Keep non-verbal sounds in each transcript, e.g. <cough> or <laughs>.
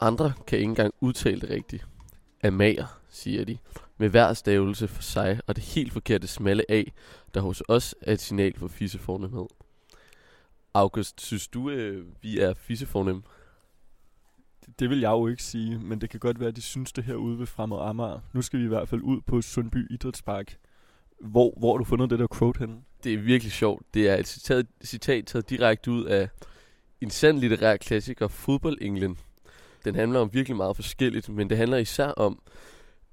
Andre kan ikke engang udtale det rigtigt. Amager, siger de, med hver stavelse for sig, og det helt forkerte smalle A, der hos os er et signal for fissefornemhed. August, synes du, øh, vi er fissefornem? Det, det vil jeg jo ikke sige, men det kan godt være, at de synes det her ude ved Fremad Amager. Nu skal vi i hvert fald ud på Sundby Idrætspark. Hvor, hvor har du fundet det der quote henne? Det er virkelig sjovt. Det er et citat, citat taget direkte ud af en sand litterær klassiker, Fodbold England. Den handler om virkelig meget forskelligt, men det handler især om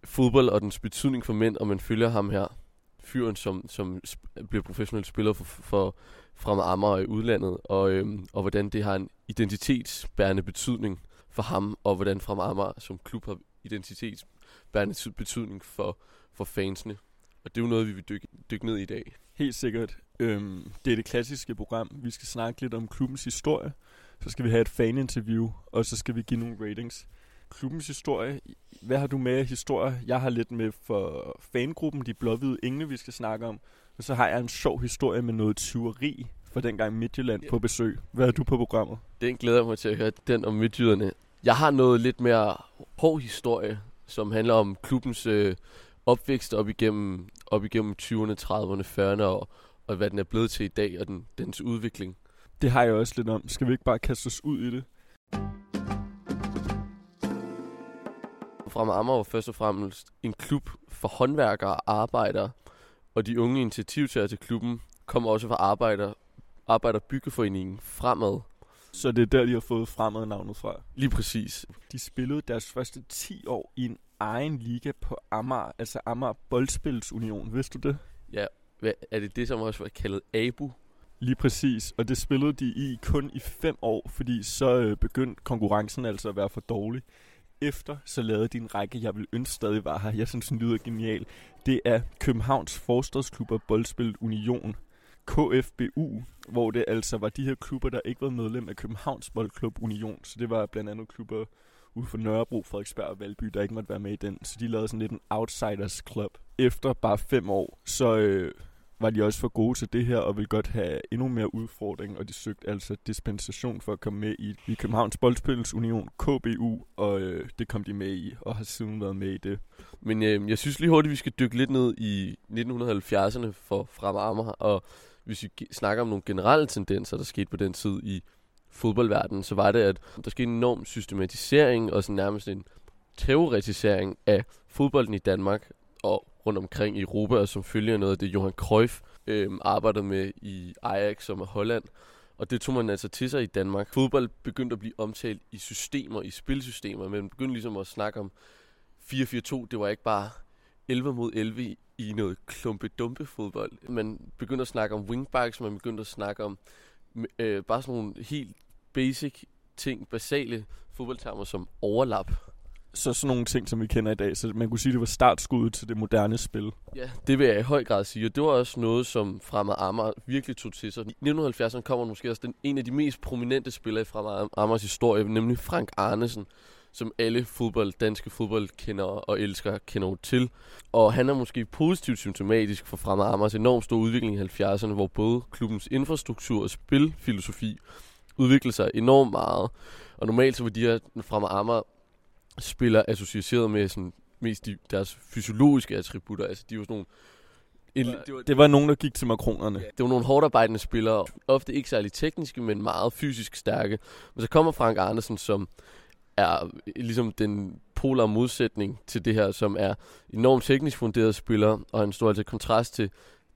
fodbold og dens betydning for mænd, og man følger ham her, fyren, som, som bliver professionel spiller for, for frem Amager i udlandet, og, øhm, og hvordan det har en identitetsbærende betydning for ham, og hvordan Frem Amager som klub har identitetsbærende betydning for, for fansene. Og det er jo noget, vi vil dykke, dykke ned i i dag. Helt sikkert. Øhm, det er det klassiske program. Vi skal snakke lidt om klubbens historie. Så skal vi have et faninterview, og så skal vi give nogle ratings. Klubbens historie. Hvad har du med af historie? Jeg har lidt med for fangruppen, de blåhvide engle, vi skal snakke om. Og så har jeg en sjov historie med noget tyveri for dengang Midtjylland på besøg. Hvad er du på programmet? Den glæder jeg mig til at høre, den om Midtjyderne. Jeg har noget lidt mere hård historie, som handler om klubbens øh, opvækst op igennem, op igennem 20'erne, 30'erne, 40'erne og, og hvad den er blevet til i dag og den, dens udvikling. Det har jeg også lidt om. Skal vi ikke bare kaste os ud i det? Fremad Amager var først og fremmest en klub for håndværkere og arbejdere, og de unge initiativtager til klubben kom også fra arbejder, Arbejderbyggeforeningen Fremad. Så det er der, de har fået Fremad navnet fra? Lige præcis. De spillede deres første 10 år i en egen liga på Amager, altså Amager Boldspilsunion. Vidste du det? Ja, er det det, som også var kaldet ABU? Lige præcis, og det spillede de i kun i fem år, fordi så øh, begyndte konkurrencen altså at være for dårlig. Efter så lavede de en række, jeg vil ønske stadig var her. Jeg synes, den lyder genial. Det er Københavns Forstadsklubber Boldspil Union, KFBU, hvor det altså var de her klubber, der ikke var medlem af Københavns Boldklub Union. Så det var blandt andet klubber ude for Nørrebro, Frederiksberg og Valby, der ikke måtte være med i den. Så de lavede sådan lidt en outsiders club. Efter bare fem år, så øh, var de også for gode til det her, og ville godt have endnu mere udfordring, og de søgte altså dispensation for at komme med i, i Københavns Boldspillets Union, KBU, og øh, det kom de med i, og har siden været med i det. Men øh, jeg synes lige hurtigt, vi skal dykke lidt ned i 1970'erne for Frem Amager, og hvis vi snakker om nogle generelle tendenser, der skete på den tid i fodboldverdenen, så var det, at der skete en enorm systematisering og sådan nærmest en teoretisering af fodbolden i Danmark og rundt omkring i Europa, og som følger noget af det, Johan Cruyff øh, arbejdede med i Ajax, som er Holland. Og det tog man altså til sig i Danmark. Fodbold begyndte at blive omtalt i systemer, i spilsystemer, men begyndte ligesom at snakke om 4-4-2. Det var ikke bare 11 mod 11 i noget klumpe-dumpe fodbold. Man begyndte at snakke om wingbacks, man begyndte at snakke om øh, bare sådan nogle helt basic ting, basale fodboldtermer som overlap. Så sådan nogle ting, som vi kender i dag. Så man kunne sige, det var startskuddet til det moderne spil. Ja, det vil jeg i høj grad sige. Og det var også noget, som Fremad Amager virkelig tog til sig. I 1970'erne kommer måske også den, en af de mest prominente spillere i Fremad Amagers historie, nemlig Frank Arnesen som alle fodbold, danske fodboldkendere og elskere kender til. Og han er måske positivt symptomatisk for Fremad Amagers enormt store udvikling i 70'erne, hvor både klubbens infrastruktur og spilfilosofi udviklede sig enormt meget. Og normalt så var de her Fremad Amager spiller associeret med sådan mest de, deres fysiologiske attributter. Altså de var sådan nogle en, det, var, det var nogen, der gik til makronerne. Ja, det var nogle hårdt arbejdende spillere. Ofte ikke særlig tekniske, men meget fysisk stærke. Men så kommer Frank Andersen, som er ligesom den polar modsætning til det her, som er enormt teknisk funderet spiller, og han står altså i kontrast til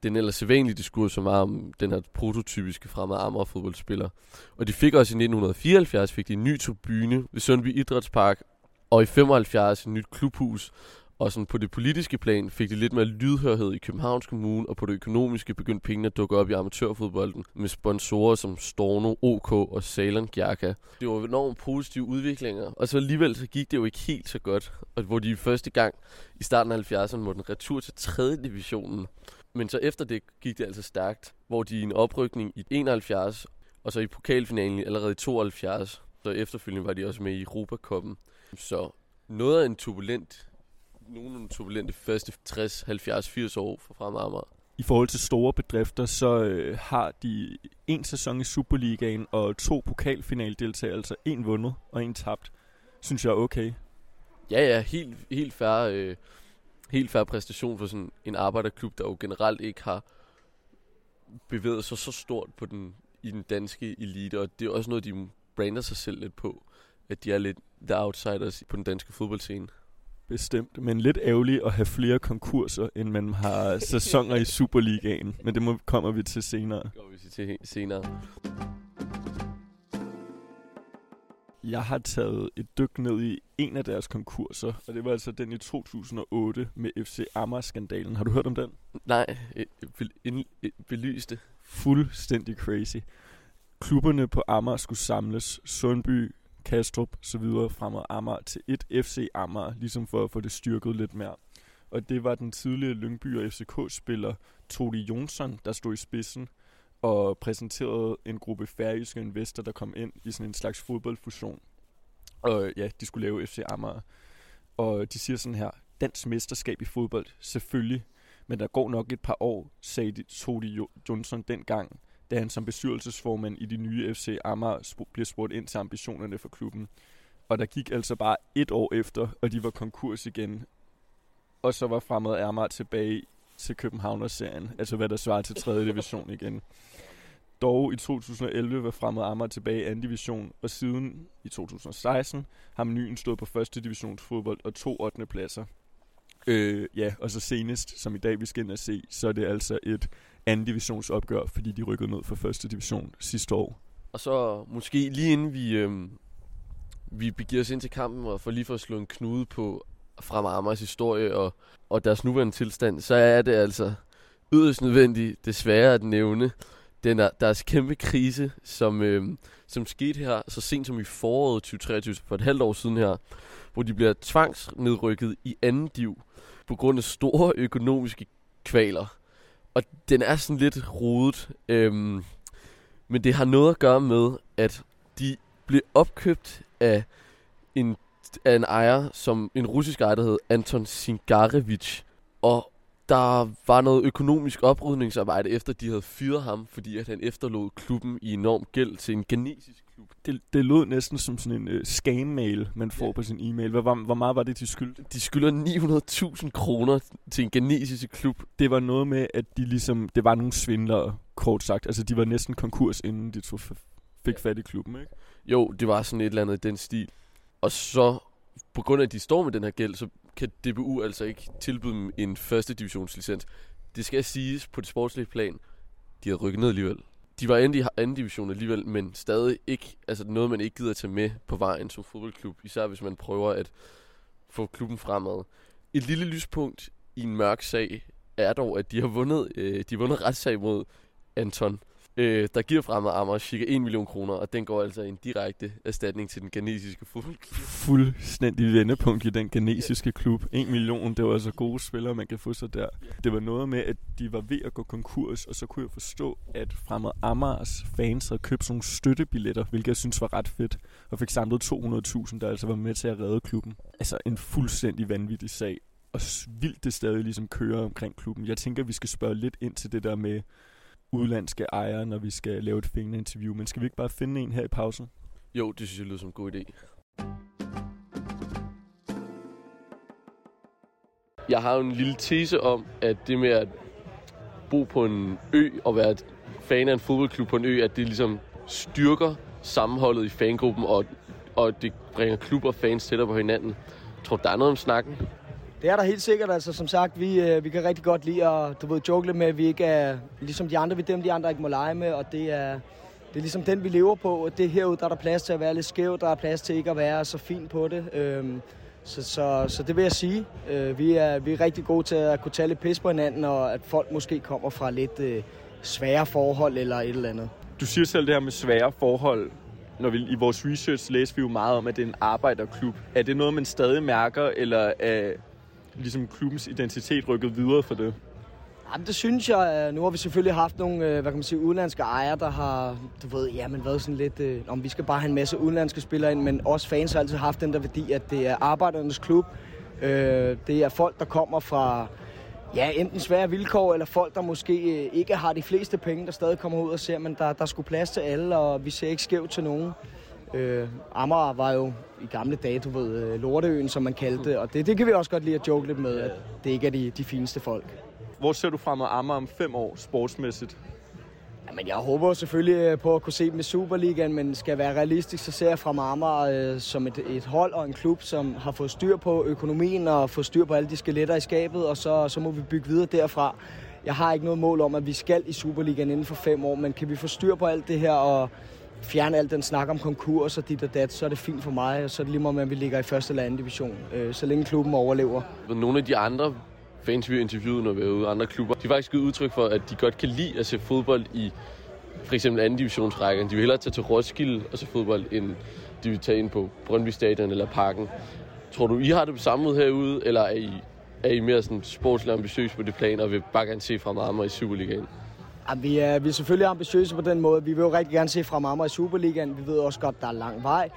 den ellers sædvanlige diskurs, som var om den her prototypiske fremad fodboldspiller. Og de fik også i 1974 fik de en ny tribune ved Sundby Idrætspark, og i 75 et nyt klubhus, og sådan på det politiske plan fik de lidt mere lydhørhed i Københavns Kommune, og på det økonomiske begyndte pengene at dukke op i amatørfodbolden med sponsorer som Storno, OK og Salon Gjerka. Det var enormt positive udviklinger, og så alligevel så gik det jo ikke helt så godt, og hvor de første gang i starten af 70'erne måtte en retur til 3. divisionen. Men så efter det gik det altså stærkt, hvor de i en oprykning i 71, og så i pokalfinalen allerede i 72, så efterfølgende var de også med i Europakoppen. Så noget af en turbulent nogle turbulente første 60, 70, 80 år for Fremad Amager. I forhold til store bedrifter, så øh, har de en sæson i Superligaen og to pokalfinaldeltagere, altså en vundet og en tabt. synes jeg er okay. Ja, ja, helt, helt færre, øh, helt færre præstation for sådan en arbejderklub, der jo generelt ikke har bevæget sig så stort på den, i den danske elite, og det er også noget, de brander sig selv lidt på, at de er lidt the outsiders på den danske fodboldscene. Bestemt, men lidt ærgerligt at have flere konkurser, end man har sæsoner i <laughs> Superligaen. Men det må, kommer vi til senere. Det kommer vi til senere. Jeg har taget et dyk ned i en af deres konkurser, og det var altså den i 2008 med FC Amager-skandalen. Har du hørt om den? Nej, belys det. Fuldstændig crazy. Klubberne på Amager skulle samles. Sundby, Kastrup så videre fremad Amager til et FC Amager, ligesom for at få det styrket lidt mere. Og det var den tidligere Lyngby og FCK-spiller Todi Jonsson, der stod i spidsen og præsenterede en gruppe færøske investorer, der kom ind i sådan en slags fodboldfusion. Og ja, de skulle lave FC Amager. Og de siger sådan her, dansk mesterskab i fodbold, selvfølgelig, men der går nok et par år, sagde Todi Jonsson dengang, da han som bestyrelsesformand i de nye FC Amager sp- bliver spurgt ind til ambitionerne for klubben. Og der gik altså bare et år efter, og de var konkurs igen. Og så var fremad Amager tilbage til Københavner-serien, altså hvad der svarer til 3. division igen. Dog i 2011 var Fremad Amager tilbage i 2. division, og siden i 2016 har menuen stået på 1. divisionsfodbold og to 8. pladser. Øh, ja, og så senest, som i dag vi skal ind og se, så er det altså et anden divisionsopgør, fordi de rykkede ned fra første division sidste år. Og så måske lige inden vi, øh, vi begiver os ind til kampen, og for lige for at slå en knude på fra Amars historie og, og deres nuværende tilstand, så er det altså yderst nødvendigt, desværre at nævne, den er, deres kæmpe krise, som, øh, som skete her så sent som i foråret 2023, for et halvt år siden her, hvor de bliver tvangsnedrykket i anden div på grund af store økonomiske kvaler. Og den er sådan lidt rodet. øh, men det har noget at gøre med, at de blev opkøbt af en, af en ejer, som en russisk ejer, der hed Anton Singarevich. Og der var noget økonomisk oprydningsarbejde, efter de havde fyret ham, fordi at han efterlod klubben i enorm gæld til en genesisk klub. Det, det lød næsten som sådan en uh, scam-mail, man får ja. på sin e-mail. Hvor, hvor meget var det, de skyldte? De skylder 900.000 kroner til en genesisk klub. Det var noget med, at de ligesom, det var nogle svindlere, kort sagt. Altså, de var næsten konkurs, inden de tog, fik fat i klubben, ikke? Jo, det var sådan et eller andet i den stil. Og så, på grund af, at de står med den her gæld, så kan DBU altså ikke tilbyde dem en første divisionslicens. Det skal siges på det sportslige plan, de har rykket ned alligevel. De var endelig i anden division alligevel, men stadig ikke, altså noget man ikke gider tage med på vejen som fodboldklub, især hvis man prøver at få klubben fremad. Et lille lyspunkt i en mørk sag er dog, at de har vundet, øh, de har vundet retssag mod Anton øh, der giver fremad Amager cirka 1 million kroner, og den går altså en direkte erstatning til den genesiske fodboldklub. Fuldstændig vendepunkt i den genesiske klub. 1 million, det var altså gode spillere, man kan få sig der. Det var noget med, at de var ved at gå konkurs, og så kunne jeg forstå, at fremad Amagers fans havde købt sådan nogle støttebilletter, hvilket jeg synes var ret fedt, og fik samlet 200.000, der altså var med til at redde klubben. Altså en fuldstændig vanvittig sag, og vildt det stadig ligesom kører omkring klubben. Jeg tænker, vi skal spørge lidt ind til det der med, udlandske ejere, når vi skal lave et fængende interview. Men skal vi ikke bare finde en her i pausen? Jo, det synes jeg lyder som en god idé. Jeg har jo en lille tese om, at det med at bo på en ø og være fan af en fodboldklub på en ø, at det ligesom styrker sammenholdet i fangruppen, og, og det bringer klub og fans tættere på hinanden. Jeg tror, der er noget om snakken. Det er der helt sikkert. Altså, som sagt, vi, øh, vi kan rigtig godt lide at du ved, joke lidt med, at vi ikke er ligesom de andre. Vi er dem, de andre ikke må lege med, og det er, det er ligesom den, vi lever på. Og det herude, der er der plads til at være lidt skæv, der er plads til ikke at være så fin på det. Øhm, så, så, så det vil jeg sige. Øh, vi, er, vi er rigtig gode til at kunne tage lidt pis på hinanden, og at folk måske kommer fra lidt øh, svære forhold eller et eller andet. Du siger selv det her med svære forhold. Når vi, I vores research læser vi jo meget om, at det er en arbejderklub. Er det noget, man stadig mærker, eller er, ligesom klubbens identitet rykket videre for det? Jamen, det synes jeg. Øh, nu har vi selvfølgelig haft nogle, øh, hvad kan man sige, udenlandske ejere, der har, du ved, ja, men været sådan lidt, øh, om vi skal bare have en masse udenlandske spillere ind, men også fans har altid haft den der værdi, at det er arbejdernes klub. Øh, det er folk, der kommer fra, ja, enten svære vilkår, eller folk, der måske øh, ikke har de fleste penge, der stadig kommer ud og ser, men der, der skulle plads til alle, og vi ser ikke skævt til nogen. Øh, Amager var jo i gamle dage, du ved, øh, Lorteøen, som man kaldte det, og det, det kan vi også godt lide at joke lidt med, at det ikke er de, de fineste folk. Hvor ser du frem Amager om fem år sportsmæssigt? Jamen, jeg håber selvfølgelig øh, på at kunne se dem i Superligaen, men skal være realistisk, så ser jeg fra Amager øh, som et, et hold og en klub, som har fået styr på økonomien og fået styr på alle de skeletter i skabet, og så, så må vi bygge videre derfra. Jeg har ikke noget mål om, at vi skal i Superligaen inden for fem år, men kan vi få styr på alt det her og fjerne al den snak om konkurs og dit og dat, så er det fint for mig, og så er det lige meget, at vi ligger i første eller anden division, øh, så længe klubben overlever. Nogle af de andre fans, vi har interviewet, når vi er ude andre klubber, de har faktisk givet udtryk for, at de godt kan lide at se fodbold i for eksempel anden divisionsrækken. De vil hellere tage til Roskilde og se fodbold, end de vil tage ind på Brøndby Stadion eller Parken. Tror du, I har det på samme måde herude, eller er I, er I mere sådan sportsligt ambitiøs på det plan, og vil bare gerne se fra Marmar i Superligaen? Ja, vi, er, vi er selvfølgelig ambitiøse på den måde. Vi vil jo rigtig gerne se fra Marmar i Superligaen. Vi ved også godt, der er lang vej.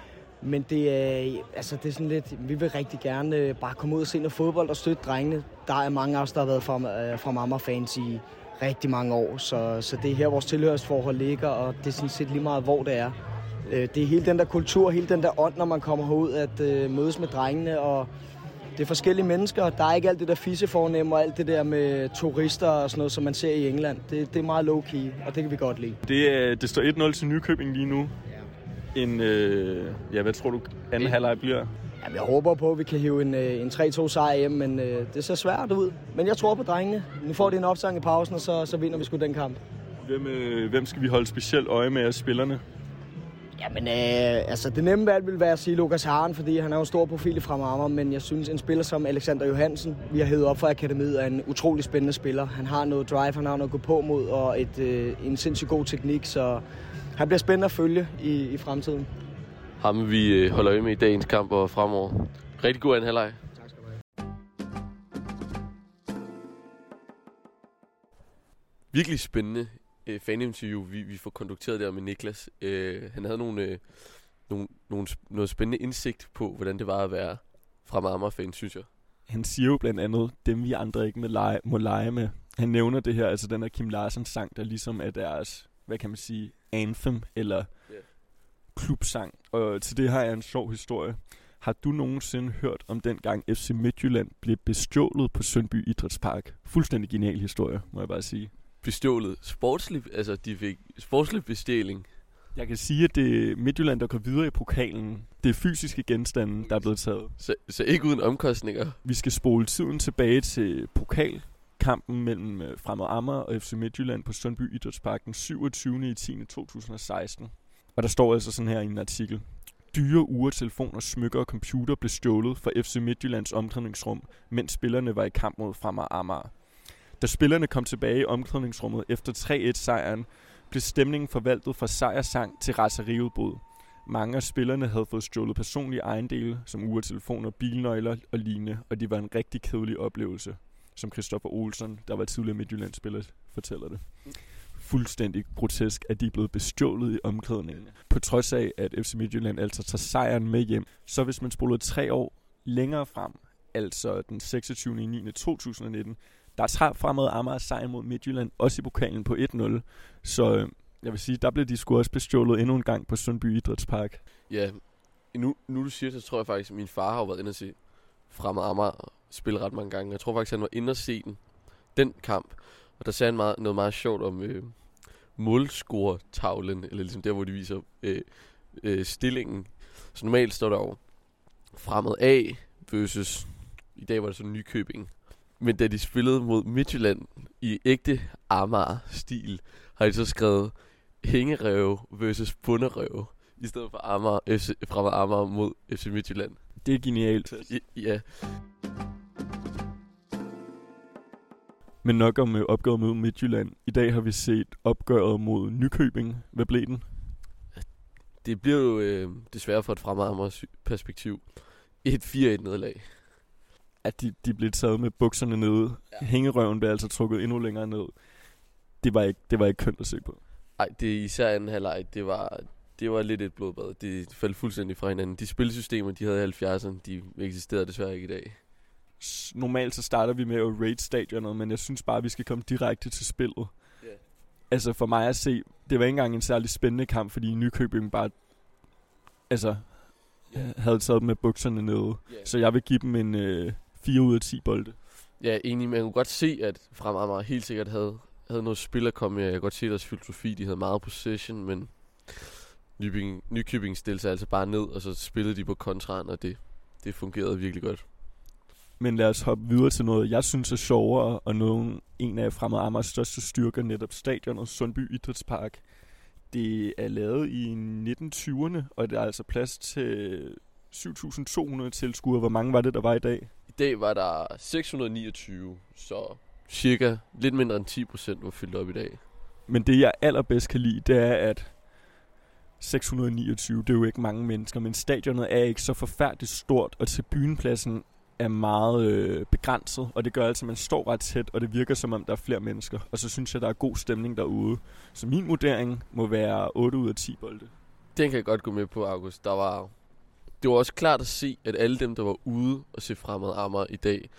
Men det er, altså det er sådan lidt, vi vil rigtig gerne øh, bare komme ud og se noget fodbold og støtte drengene. Der er mange af os, der har været fra, øh, fra Marmar-fans i rigtig mange år, så, så det er her, vores tilhørsforhold ligger, og det er sådan set lige meget, hvor det er. Øh, det er hele den der kultur, hele den der ånd, når man kommer herud, at mødes med drengene, og det er forskellige mennesker. Der er ikke alt det der fissefornemme og alt det der med turister og sådan noget, som man ser i England. Det, det er meget low-key, og det kan vi godt lide. Det, det står 1-0 til Nykøbing lige nu. En, øh, ja, hvad tror du, anden halvleg bliver? Jamen, jeg håber på, at vi kan hive en, øh, en 3-2 sejr hjem, men øh, det ser svært ud. Men jeg tror på drengene. Nu får de en opsang i pausen, og så, så vinder vi sgu den kamp. Hvem, øh, hvem skal vi holde specielt øje med af spillerne? Jamen, øh, altså det nemme valg vil være at sige Lukas Haren, fordi han er jo en stor profil fra Marmar, men jeg synes, en spiller som Alexander Johansen, vi har hævet op for akademiet, er en utrolig spændende spiller. Han har noget drive, han har noget at gå på mod, og et, øh, en sindssygt god teknik, så han bliver spændende at følge i, i fremtiden. Ham vi øh, holder øje med i dagens kamp og fremover. Rigtig god anden halvleg. Tak skal du have. Virkelig spændende øh, faninterview, vi, vi får kondukteret der med Niklas. Øh, han havde nogle, øh, nogle, nogle, noget spændende indsigt på, hvordan det var at være fra Marmar-fan, synes jeg. Han siger jo blandt andet, dem vi andre ikke må lege, må lege med. Han nævner det her, altså den her Kim Larsen sang, der ligesom er deres, hvad kan man sige, anthem, eller Yeah. klubsang. Og til det har jeg en sjov historie. Har du nogensinde hørt om den gang FC Midtjylland blev bestjålet på Sundby Idrætspark? Fuldstændig genial historie, må jeg bare sige. Bestjålet sportslig, altså de fik sportslig bestjæling. Jeg kan sige, at det er Midtjylland, der går videre i pokalen. Det er fysiske genstande, der er blevet taget. Så, så ikke uden omkostninger. Vi skal spole tiden tilbage til pokalkampen mellem øh, Fremad Amager og FC Midtjylland på Sundby Idrætspark den 27. i 10. 2016. Og der står altså sådan her i en artikel. Dyre uger, telefoner, smykker og computer blev stjålet fra FC Midtjyllands omklædningsrum, mens spillerne var i kamp mod Fremad Amager. Da spillerne kom tilbage i omklædningsrummet efter 3-1-sejren, blev stemningen forvaltet fra sejrsang til raseriudbrud. Mange af spillerne havde fået stjålet personlige ejendele, som uretelefoner, bilnøgler og lignende, og det var en rigtig kedelig oplevelse, som Christoffer Olsen, der var tidligere Midtjyllandsspiller, fortæller det. Fuldstændig grotesk, at de er blevet bestjålet i omklædningen. På trods af, at FC Midtjylland altså tager sejren med hjem, så hvis man spoler tre år længere frem, altså den 26. 9. 2019, der tager fremad Amager sejr mod Midtjylland, også i pokalen på 1-0. Så øh, jeg vil sige, der blev de sgu også bestjålet endnu en gang på Sundby Idrætspark. Ja, nu, nu du siger det, så tror jeg faktisk, at min far har jo været inde og se Fremad Amager spille ret mange gange. Jeg tror faktisk, han var inde og se den, den kamp. Og der sagde han meget, noget meget sjovt om øh, målscore-tavlen, eller ligesom der, hvor de viser øh, øh, stillingen. Så normalt står der jo Fremad A versus, i dag var det så Nykøbing. Men da de spillede mod Midtjylland i ægte Amager-stil, har de så skrevet hængerøve versus bunderøve. I stedet for Amager, FC, fra Amager mod FC Midtjylland. Det er genialt. I- Ja, Men nok om øh, opgøret mod Midtjylland. I dag har vi set opgøret mod Nykøbing. Hvad blev den? det bliver jo øh, desværre fra et fremad perspektiv et 4-1 nederlag. At de, de blev taget med bukserne nede. Ja. Hængerøven blev altså trukket endnu længere ned. Det var ikke, det var ikke kønt at se på. Ej, det er især anden halvleg, det var, det var lidt et blodbad. Det faldt fuldstændig fra hinanden. De spilsystemer, de havde i 70'erne, de eksisterer desværre ikke i dag. Normalt så starter vi med at rate stadionet, men jeg synes bare, at vi skal komme direkte til spillet. Ja. Altså for mig at se, det var ikke engang en særlig spændende kamp, fordi Nykøbing bare altså, havde taget med bukserne nede. Yeah. Så jeg vil give dem en øh, 4 ud af 10 bolde. Ja, enig, men jeg kunne godt se, at Fremad Amager helt sikkert havde, havde noget spil at komme med. Jeg kan godt se deres filosofi, de havde meget possession, men Nykøbing, Nykøbing stillede sig altså bare ned, og så spillede de på kontraen, og det, det fungerede virkelig godt. Men lad os hoppe videre til noget, jeg synes er sjovere, og nogen, en af Fremad Amagers største styrker, netop stadionet Sundby Idrætspark. Det er lavet i 1920'erne, og der er altså plads til 7.200 tilskuere. Hvor mange var det, der var i dag? Dag var der 629, så cirka lidt mindre end 10 procent var fyldt op i dag. Men det, jeg allerbedst kan lide, det er, at 629, det er jo ikke mange mennesker, men stadionet er ikke så forfærdeligt stort, og tribunepladsen er meget øh, begrænset, og det gør altså, at man står ret tæt, og det virker som om, der er flere mennesker. Og så synes jeg, der er god stemning derude. Så min vurdering må være 8 ud af 10 bolde. Den kan jeg godt gå med på, August. Der var, det var også klart at se, at alle dem, der var ude og se fremad Amager i dag,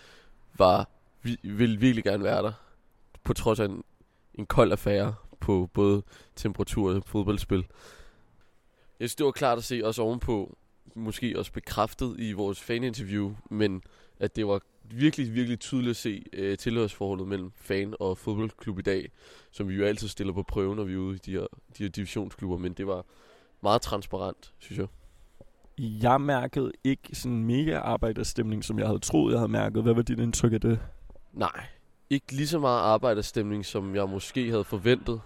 var, vi, ville virkelig gerne være der. På trods af en, en kold affære på både temperatur og fodboldspil. Jeg synes, det var klart at se også ovenpå, måske også bekræftet i vores faninterview, men at det var virkelig, virkelig tydeligt at se øh, tilhørsforholdet mellem fan og fodboldklub i dag, som vi jo altid stiller på prøve, når vi er ude i de her, de her divisionsklubber, men det var meget transparent, synes jeg. Jeg mærkede ikke sådan en mega arbejderstemning, som jeg havde troet, jeg havde mærket. Hvad var dit indtryk af det? Nej, ikke lige så meget arbejderstemning, som jeg måske havde forventet.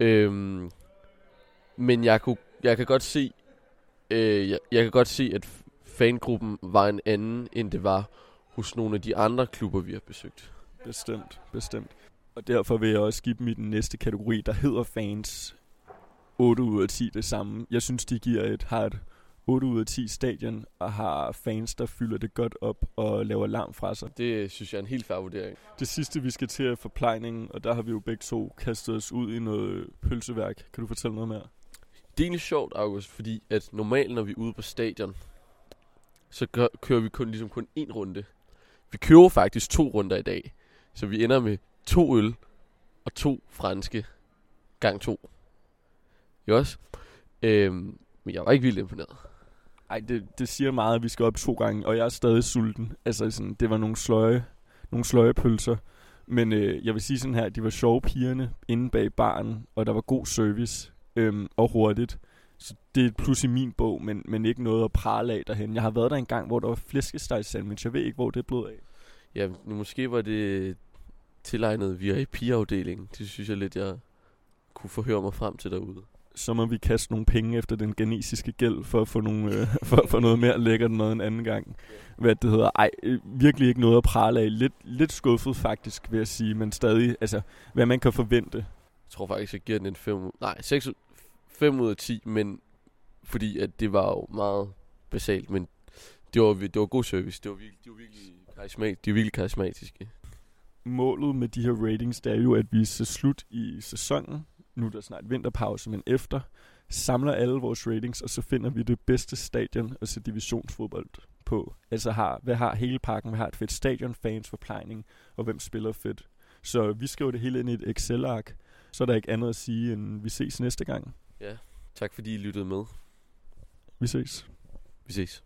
Øhm, men jeg, kunne, jeg kan godt se, øh, jeg, jeg kan godt se, at fangruppen var en anden, end det var hos nogle af de andre klubber, vi har besøgt. Bestemt, bestemt. Og derfor vil jeg også give dem i den næste kategori, der hedder fans 8 ud af 10 det samme. Jeg synes, de giver et, har et 8 ud af 10 stadion, og har fans, der fylder det godt op og laver larm fra sig. Det synes jeg er en helt færre vurdering. Det sidste, vi skal til, er forplejningen, og der har vi jo begge to kastet os ud i noget pølseværk. Kan du fortælle noget mere? Det er egentlig sjovt, August, fordi at normalt, når vi er ude på stadion, så gør, kører vi kun, ligesom kun én runde. Vi kører faktisk to runder i dag. Så vi ender med to øl og to franske gang to. Jo også? Øhm, men jeg var ikke vildt imponeret. Ej, det, det siger meget, at vi skal op to gange, og jeg er stadig sulten. Altså, sådan, det var nogle sløje, nogle sløje pølser. Men øh, jeg vil sige sådan her, de var sjove pigerne inde bag baren, og der var god service øhm, og hurtigt. Så det er et plus i min bog, men, men ikke noget at prale af derhen. Jeg har været der en gang, hvor der var flæskesteg sandwich. Jeg ved ikke, hvor det blev af. Ja, nu måske var det tilegnet VIP-afdelingen. Det synes jeg lidt, jeg kunne forhøre mig frem til derude. Så må vi kaste nogle penge efter den genesiske gæld for at få, nogle, øh, <laughs> for få noget mere lækkert noget en anden gang. Hvad det hedder. Ej, øh, virkelig ikke noget at prale af. Lidt, lidt skuffet faktisk, vil jeg sige. Men stadig, altså, hvad man kan forvente. Jeg tror faktisk, jeg giver den en 5 Nej, 6, 5 ud af 10, men fordi at det var jo meget basalt, men det var, det var god service. Det var virkelig, det var virkelig, karismat, de var virkelig karismatiske. Målet med de her ratings, det er jo, at vi så slut i sæsonen. Nu er der snart vinterpause, men efter samler alle vores ratings, og så finder vi det bedste stadion at se divisionsfodbold på. Altså har, hvad har hele pakken? Hvad har et fedt stadion, fans, forplejning, og hvem spiller fedt? Så vi skriver det hele ind i et Excel-ark. Så er der ikke andet at sige, end vi ses næste gang. Ja, tak fordi I lyttede med. Vi ses. Vi ses.